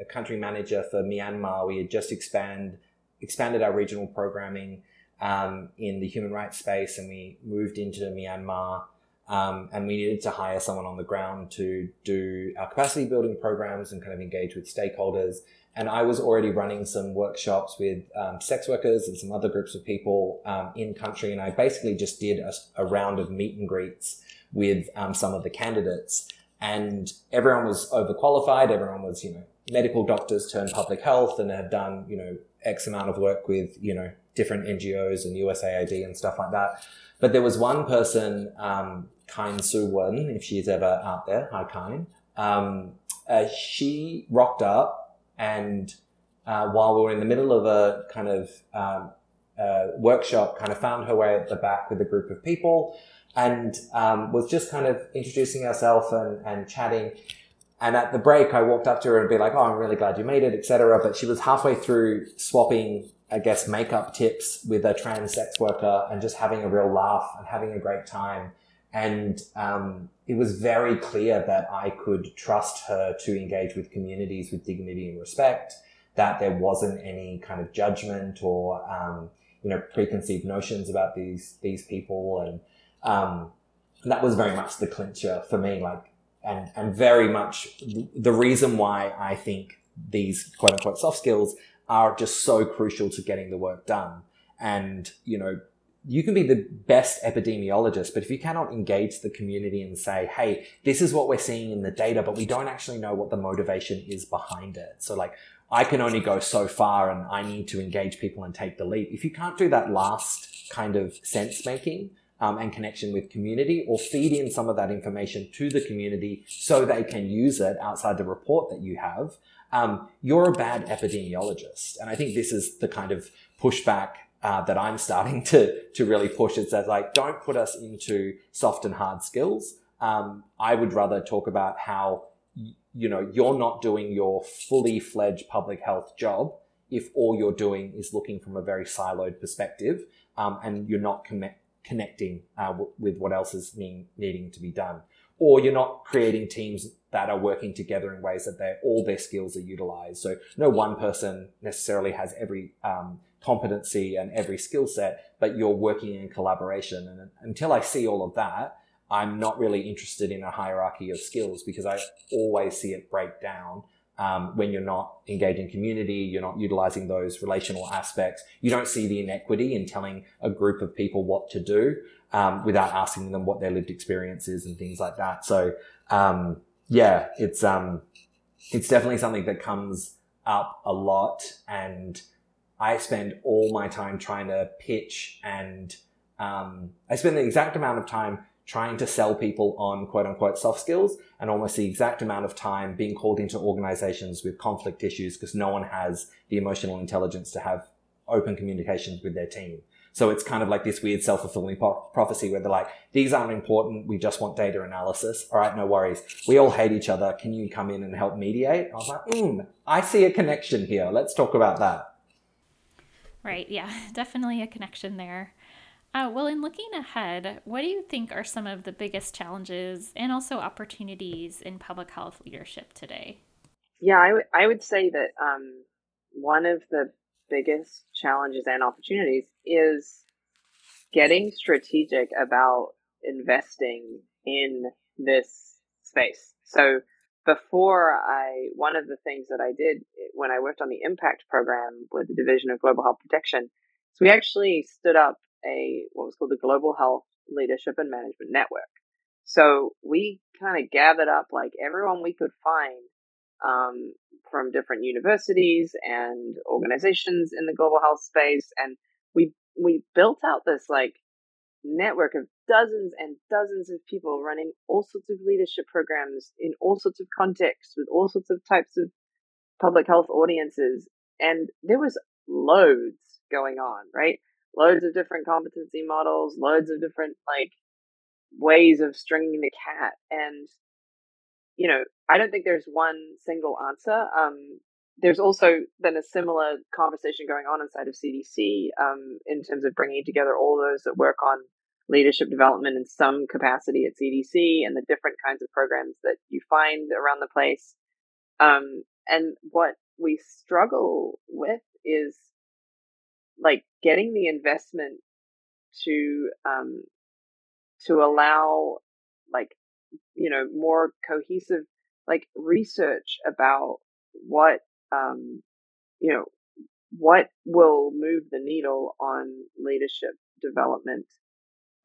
a country manager for Myanmar. We had just expand expanded our regional programming um, in the human rights space, and we moved into Myanmar um, and we needed to hire someone on the ground to do our capacity building programs and kind of engage with stakeholders. And I was already running some workshops with um, sex workers and some other groups of people um, in country. And I basically just did a, a round of meet and greets with um, some of the candidates. And everyone was overqualified. Everyone was, you know, medical doctors turned public health and have done, you know, X amount of work with, you know, different NGOs and USAID and stuff like that. But there was one person, um, Kine Su Wen, if she's ever out there. Hi, Kain. Um, uh, she rocked up, and uh, while we were in the middle of a kind of um, uh, workshop, kind of found her way at the back with a group of people, and um, was just kind of introducing herself and, and chatting. And at the break, I walked up to her and be like, "Oh, I'm really glad you made it, etc." But she was halfway through swapping I guess, makeup tips with a trans sex worker and just having a real laugh and having a great time. And um, it was very clear that I could trust her to engage with communities with dignity and respect, that there wasn't any kind of judgment or, um, you know, preconceived notions about these, these people. And, um, that was very much the clincher for me. Like, and and very much the reason why I think these quote unquote soft skills are just so crucial to getting the work done. And you know, you can be the best epidemiologist, but if you cannot engage the community and say, hey, this is what we're seeing in the data, but we don't actually know what the motivation is behind it. So like, I can only go so far and I need to engage people and take the lead. If you can't do that last kind of sense making, um, and connection with community or feed in some of that information to the community so they can use it outside the report that you have, um, you're a bad epidemiologist. And I think this is the kind of pushback uh, that I'm starting to to really push. It's that like don't put us into soft and hard skills. Um, I would rather talk about how you know you're not doing your fully fledged public health job if all you're doing is looking from a very siloed perspective um, and you're not com- connecting uh, w- with what else is needing to be done. Or you're not creating teams that are working together in ways that they all their skills are utilized. So no one person necessarily has every um, competency and every skill set, but you're working in collaboration. And until I see all of that, I'm not really interested in a hierarchy of skills because I always see it break down um, when you're not engaging community, you're not utilizing those relational aspects. You don't see the inequity in telling a group of people what to do um, without asking them what their lived experience is and things like that. So, um, yeah, it's um, it's definitely something that comes up a lot and I spend all my time trying to pitch and um, I spend the exact amount of time trying to sell people on quote unquote soft skills and almost the exact amount of time being called into organizations with conflict issues because no one has the emotional intelligence to have open communications with their team. So it's kind of like this weird self-fulfilling prophecy where they're like, these aren't important. We just want data analysis. All right. No worries. We all hate each other. Can you come in and help mediate? I was like, hmm, I see a connection here. Let's talk about that. Right. Yeah. Definitely a connection there. Uh, well, in looking ahead, what do you think are some of the biggest challenges and also opportunities in public health leadership today? Yeah, I, w- I would say that um, one of the biggest challenges and opportunities is getting strategic about investing in this space. So, before I, one of the things that I did when I worked on the impact program with the Division of Global Health Protection, is we actually stood up a, what was called the Global Health Leadership and Management Network. So we kind of gathered up like everyone we could find um, from different universities and organizations in the global health space, and we we built out this like network of dozens and dozens of people running all sorts of leadership programs in all sorts of contexts with all sorts of types of public health audiences. And there was loads going on, right? Loads of different competency models, loads of different like ways of stringing the cat. And, you know, I don't think there's one single answer. Um, there's also been a similar conversation going on inside of CDC um, in terms of bringing together all those that work on leadership development in some capacity at CDC and the different kinds of programs that you find around the place. Um, and what we struggle with is like getting the investment to um, to allow like you know more cohesive like research about what um, you know what will move the needle on leadership development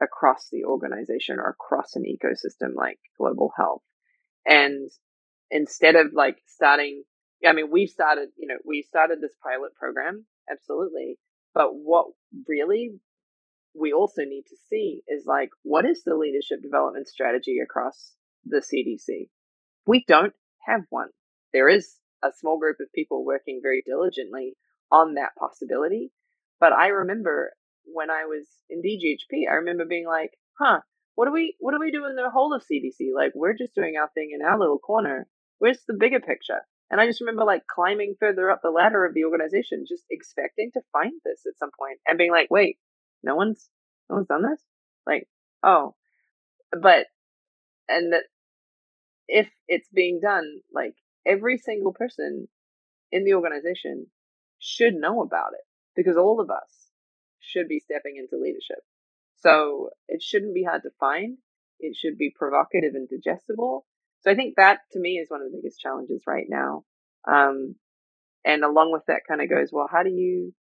across the organization or across an ecosystem like global health. And instead of like starting, I mean, we've started, you know, we started this pilot program, absolutely. But what really we also need to see is like, what is the leadership development strategy across the CDC? We don't have one. There is a small group of people working very diligently on that possibility. But I remember when I was in DGHP, I remember being like, huh, what do we what do we do in the whole of CDC? Like we're just doing our thing in our little corner. Where's the bigger picture? And I just remember like climbing further up the ladder of the organization, just expecting to find this at some point and being like, wait, no one's no one's done this? Like, oh. But and that if it's being done, like every single person in the organization should know about it because all of us should be stepping into leadership. So it shouldn't be hard to find. it should be provocative and digestible. So I think that to me is one of the biggest challenges right now. Um, and along with that kind of goes, well, how do you,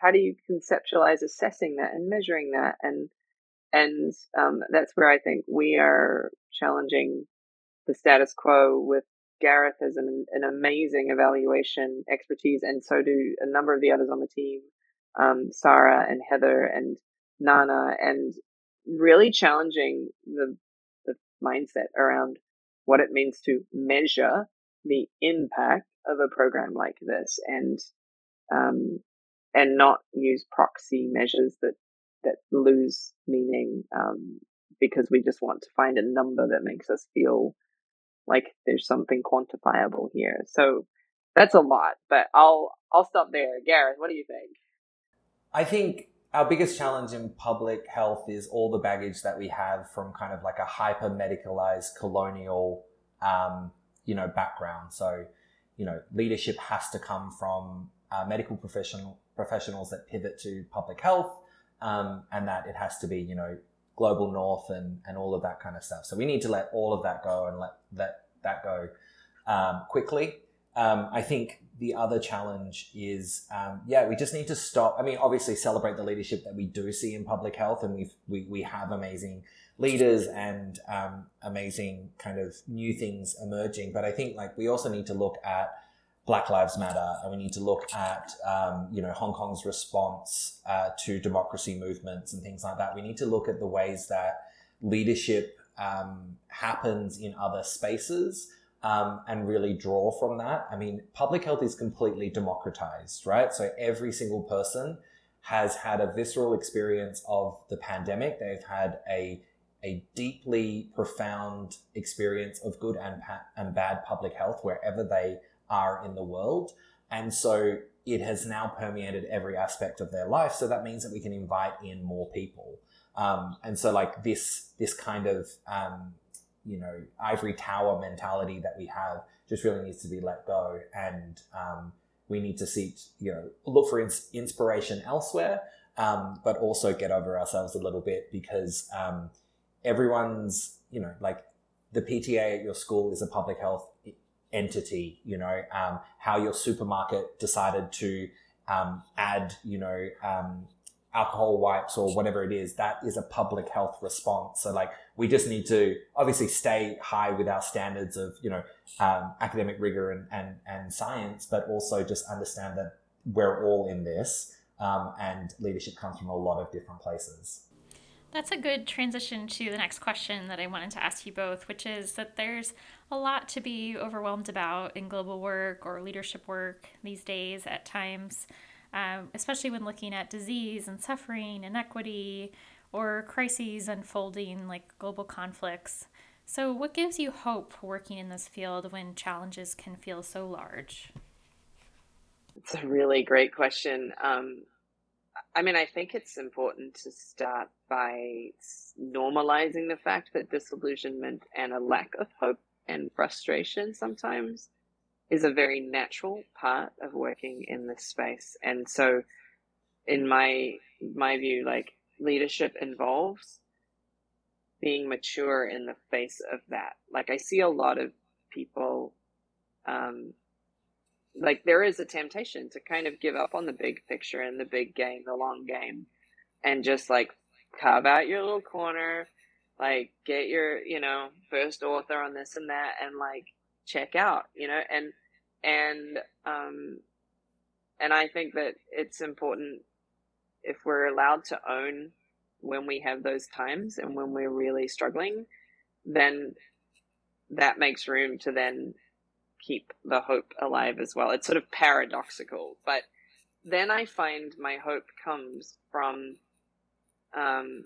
how do you conceptualize assessing that and measuring that? And, and, um, that's where I think we are challenging the status quo with Gareth has an, an amazing evaluation expertise, and so do a number of the others on the team, um, Sarah and Heather and Nana, and really challenging the the mindset around what it means to measure the impact of a program like this, and um, and not use proxy measures that that lose meaning um, because we just want to find a number that makes us feel like there's something quantifiable here. So that's a lot, but I'll I'll stop there. Gareth, what do you think? I think our biggest challenge in public health is all the baggage that we have from kind of like a hyper medicalized colonial um, you know background. So you know leadership has to come from uh, medical professional professionals that pivot to public health, um, and that it has to be you know global north and, and all of that kind of stuff. So we need to let all of that go and let that, that go um, quickly. Um, I think the other challenge is, um, yeah, we just need to stop. I mean, obviously celebrate the leadership that we do see in public health and we we, we have amazing leaders and um, amazing kind of new things emerging. But I think like we also need to look at Black Lives Matter, and we need to look at um, you know Hong Kong's response uh, to democracy movements and things like that. We need to look at the ways that leadership um, happens in other spaces um, and really draw from that. I mean, public health is completely democratized, right? So every single person has had a visceral experience of the pandemic. They've had a a deeply profound experience of good and, pa- and bad public health wherever they are in the world. And so it has now permeated every aspect of their life. So that means that we can invite in more people. Um, and so like this, this kind of, um, you know, ivory tower mentality that we have just really needs to be let go. And, um, we need to seek, you know, look for ins- inspiration elsewhere, um, but also get over ourselves a little bit because, um, everyone's, you know, like the PTA at your school is a public health entity, you know, um, how your supermarket decided to um, add, you know, um, alcohol wipes or whatever it is, that is a public health response. So like we just need to obviously stay high with our standards of, you know, um, academic rigor and, and, and science, but also just understand that we're all in this um, and leadership comes from a lot of different places. That's a good transition to the next question that I wanted to ask you both, which is that there's a lot to be overwhelmed about in global work or leadership work these days at times, um, especially when looking at disease and suffering, inequity, or crises unfolding like global conflicts. So, what gives you hope working in this field when challenges can feel so large? It's a really great question. Um, I mean, I think it's important to start by normalizing the fact that disillusionment and a lack of hope and frustration sometimes is a very natural part of working in this space. And so, in my my view, like leadership involves being mature in the face of that. Like I see a lot of people um, like there is a temptation to kind of give up on the big picture and the big game, the long game, and just like carve out your little corner, like get your, you know, first author on this and that and like check out, you know, and and um and I think that it's important if we're allowed to own when we have those times and when we're really struggling, then that makes room to then keep the hope alive as well. It's sort of paradoxical, but then I find my hope comes from um,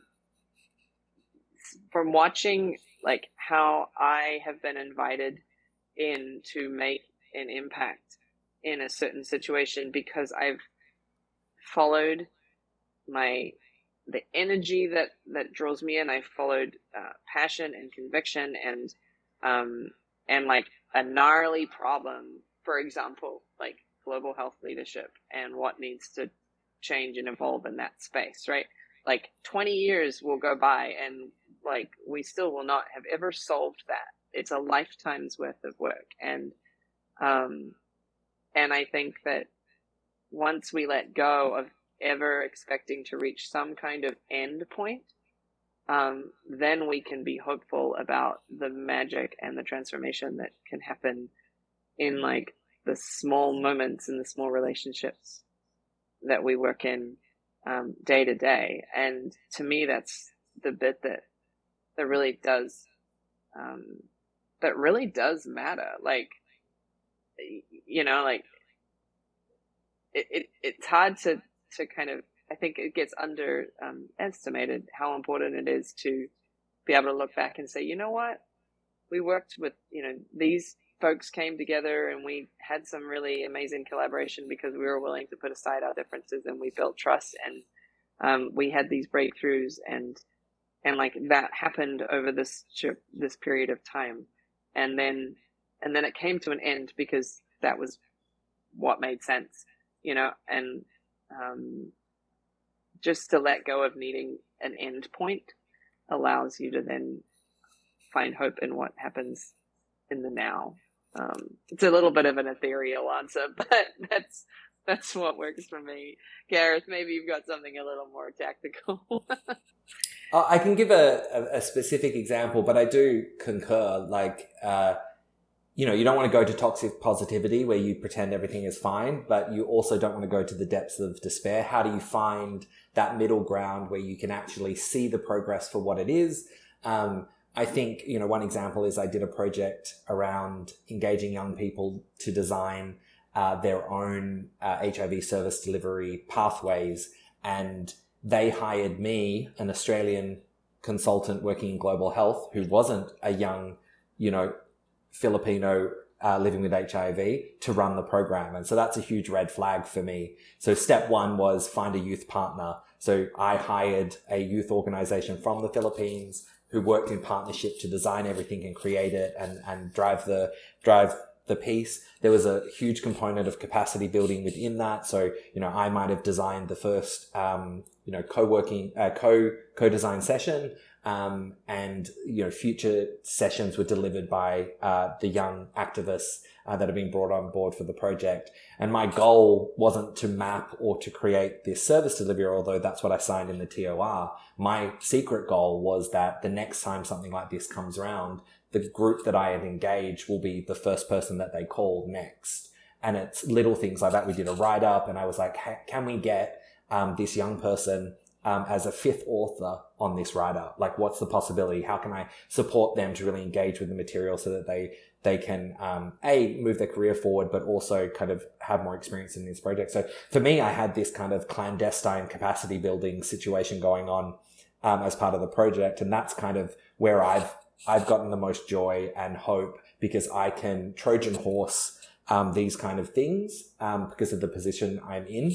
from watching like how I have been invited in to make an impact in a certain situation because I've followed my the energy that that draws me in. I followed uh, passion and conviction and um, and like a gnarly problem, for example, like global health leadership and what needs to change and evolve in that space, right? Like 20 years will go by and like we still will not have ever solved that. It's a lifetime's worth of work, and um, and I think that once we let go of ever expecting to reach some kind of end point, um, then we can be hopeful about the magic and the transformation that can happen in like the small moments and the small relationships that we work in um, day to day. And to me, that's the bit that that really does um, that really does matter. Like you know, like it, it it's hard to to kind of I think it gets underestimated um, how important it is to be able to look back and say, you know what, we worked with you know these folks came together and we had some really amazing collaboration because we were willing to put aside our differences and we built trust and um, we had these breakthroughs and and like that happened over this this period of time and then and then it came to an end because that was what made sense you know and um, just to let go of needing an end point allows you to then find hope in what happens in the now um, it's a little bit of an ethereal answer, but that's that's what works for me. Gareth, maybe you've got something a little more tactical. Uh, I can give a, a, a, specific example, but I do concur. Like, uh, you know, you don't want to go to toxic positivity where you pretend everything is fine, but you also don't want to go to the depths of despair. How do you find that middle ground where you can actually see the progress for what it is? Um, I think, you know, one example is I did a project around engaging young people to design uh, their own uh, HIV service delivery pathways. And they hired me, an Australian consultant working in global health, who wasn't a young, you know, Filipino uh, living with HIV to run the program. And so that's a huge red flag for me. So step one was find a youth partner. So I hired a youth organization from the Philippines who worked in partnership to design everything and create it and, and drive the, drive the piece. There was a huge component of capacity building within that. So, you know, I might have designed the first, um, you know, co-working, uh, co, co-design session. Um, and, you know, future sessions were delivered by, uh, the young activists uh, that have been brought on board for the project. And my goal wasn't to map or to create this service delivery, although that's what I signed in the TOR. My secret goal was that the next time something like this comes around, the group that I had engaged will be the first person that they call next. And it's little things like that. We did a write up and I was like, can we get um, this young person um, as a fifth author on this writer? Like, what's the possibility? How can I support them to really engage with the material so that they they can um, a move their career forward, but also kind of have more experience in this project. So for me, I had this kind of clandestine capacity building situation going on um, as part of the project, and that's kind of where I've I've gotten the most joy and hope because I can Trojan horse um, these kind of things um, because of the position I'm in.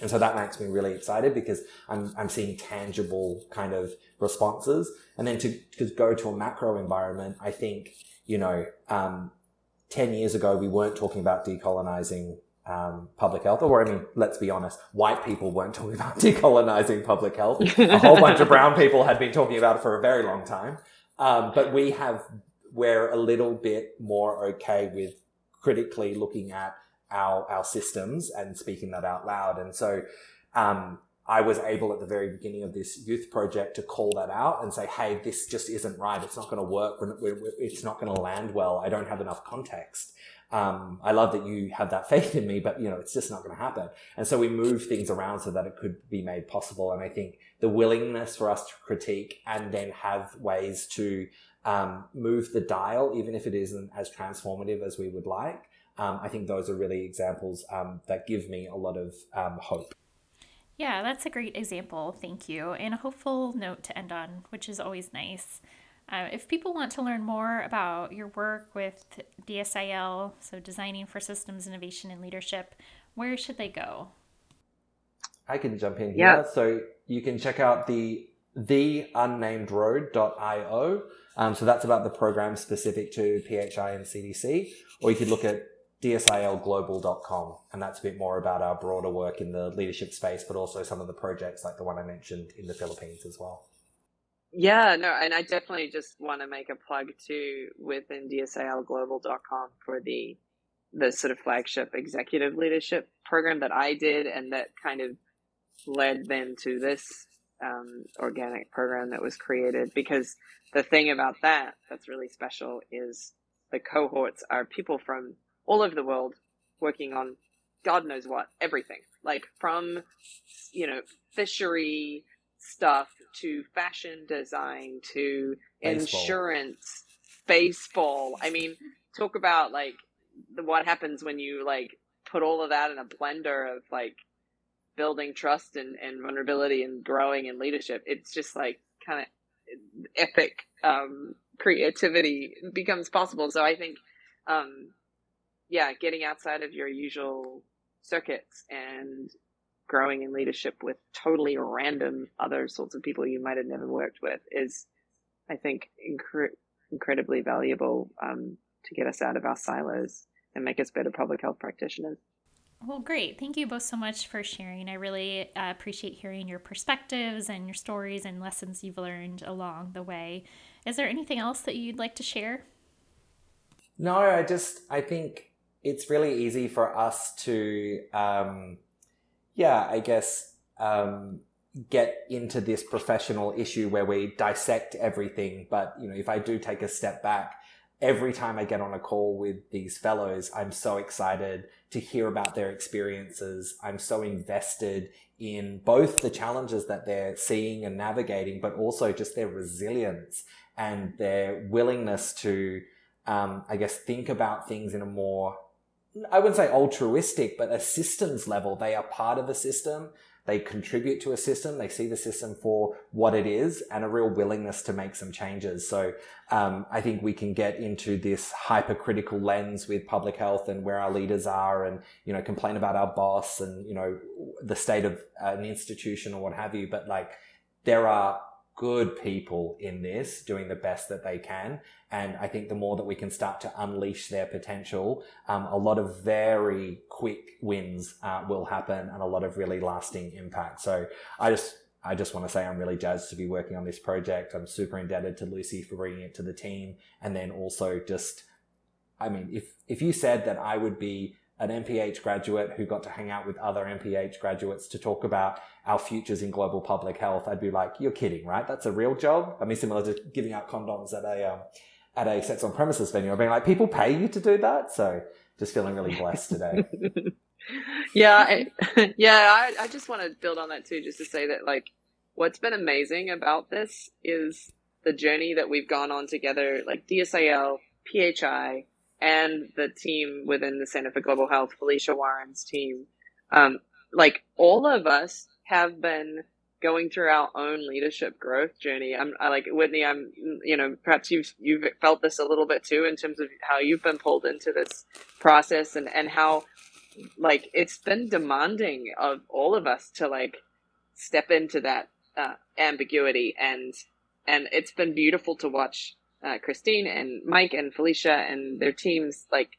And so that makes me really excited because I'm, I'm seeing tangible kind of responses. And then to, to go to a macro environment, I think you know, um, 10 years ago, we weren't talking about decolonizing um, public health, or I mean, let's be honest, white people weren't talking about decolonizing public health. A whole bunch of brown people had been talking about it for a very long time. Um, but we have, we're a little bit more okay with critically looking at our, our systems and speaking that out loud. And so, um, I was able at the very beginning of this youth project to call that out and say, hey, this just isn't right. It's not going to work. It's not going to land well. I don't have enough context. Um, I love that you have that faith in me, but you know, it's just not going to happen. And so we move things around so that it could be made possible. And I think the willingness for us to critique and then have ways to um, move the dial, even if it isn't as transformative as we would like. Um, I think those are really examples um, that give me a lot of um, hope. Yeah, that's a great example. Thank you. And a hopeful note to end on, which is always nice. Uh, if people want to learn more about your work with DSIL, so Designing for Systems Innovation and Leadership, where should they go? I can jump in here. So you can check out the theunnamedroad.io. Um, so that's about the program specific to PHI and CDC. Or you could look at dsilglobal.com. And that's a bit more about our broader work in the leadership space, but also some of the projects like the one I mentioned in the Philippines as well. Yeah, no, and I definitely just want to make a plug too within DSILglobal.com for the the sort of flagship executive leadership program that I did and that kind of led then to this um, organic program that was created. Because the thing about that that's really special is the cohorts are people from all over the world working on God knows what, everything. Like from, you know, fishery stuff to fashion design to baseball. insurance, baseball. I mean, talk about like the, what happens when you like put all of that in a blender of like building trust and, and vulnerability and growing and leadership. It's just like kind of epic um, creativity becomes possible. So I think, um, yeah, getting outside of your usual circuits and growing in leadership with totally random other sorts of people you might have never worked with is, I think, incre- incredibly valuable um, to get us out of our silos and make us better public health practitioners. Well, great. Thank you both so much for sharing. I really uh, appreciate hearing your perspectives and your stories and lessons you've learned along the way. Is there anything else that you'd like to share? No, I just, I think it's really easy for us to um, yeah, I guess, um, get into this professional issue where we dissect everything. But, you know, if I do take a step back, every time I get on a call with these fellows, I'm so excited to hear about their experiences. I'm so invested in both the challenges that they're seeing and navigating, but also just their resilience and their willingness to, um, I guess, think about things in a more I wouldn't say altruistic, but a systems level. They are part of a system. They contribute to a system. They see the system for what it is and a real willingness to make some changes. So, um, I think we can get into this hypercritical lens with public health and where our leaders are and, you know, complain about our boss and, you know, the state of an institution or what have you. But like, there are good people in this doing the best that they can. And I think the more that we can start to unleash their potential, um, a lot of very quick wins uh, will happen and a lot of really lasting impact. So I just I just want to say I'm really jazzed to be working on this project. I'm super indebted to Lucy for bringing it to the team. And then also just, I mean, if, if you said that I would be an MPH graduate who got to hang out with other MPH graduates to talk about our futures in global public health, I'd be like, "You're kidding, right? That's a real job." I mean, similar to giving out condoms at a um, at a sex on premises venue. I've been like, people pay you to do that, so just feeling really blessed today. yeah, I, yeah. I, I just want to build on that too, just to say that like, what's been amazing about this is the journey that we've gone on together, like DSIL, PHI, and the team within the Center for Global Health, Felicia Warren's team, um, like all of us have been going through our own leadership growth journey. I'm I like Whitney. I'm you know perhaps you've you've felt this a little bit too in terms of how you've been pulled into this process and and how like it's been demanding of all of us to like step into that uh, ambiguity and and it's been beautiful to watch uh, Christine and Mike and Felicia and their teams like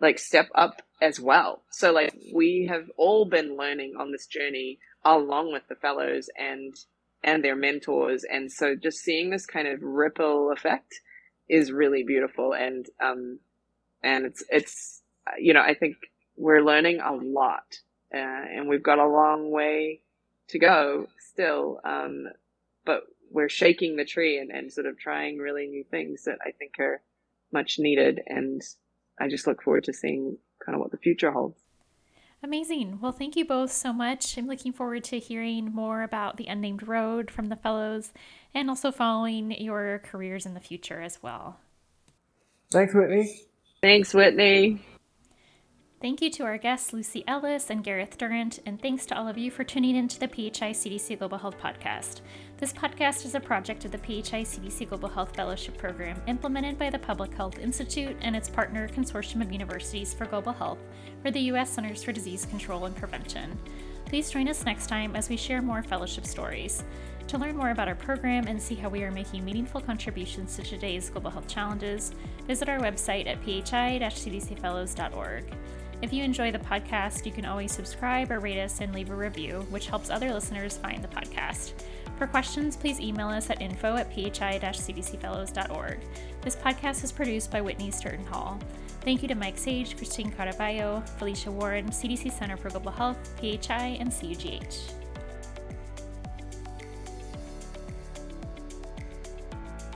like step up as well. So like we have all been learning on this journey along with the fellows and and their mentors and so just seeing this kind of ripple effect is really beautiful and um and it's it's you know I think we're learning a lot uh, and we've got a long way to go still um but we're shaking the tree and, and sort of trying really new things that I think are much needed. And I just look forward to seeing kind of what the future holds. Amazing. Well, thank you both so much. I'm looking forward to hearing more about the Unnamed Road from the fellows and also following your careers in the future as well. Thanks, Whitney. Thanks, Whitney. Thank you to our guests, Lucy Ellis and Gareth Durant, and thanks to all of you for tuning into the PHI CDC Global Health Podcast. This podcast is a project of the PHI CDC Global Health Fellowship Program implemented by the Public Health Institute and its partner Consortium of Universities for Global Health for the U.S. Centers for Disease Control and Prevention. Please join us next time as we share more fellowship stories. To learn more about our program and see how we are making meaningful contributions to today's global health challenges, visit our website at phi-cdcfellows.org. If you enjoy the podcast, you can always subscribe or rate us and leave a review, which helps other listeners find the podcast. For questions, please email us at info at phi-cdcfellows.org. This podcast is produced by Whitney Sturton Hall. Thank you to Mike Sage, Christine Caraballo, Felicia Warren, CDC Center for Global Health, PHI, and CUGH.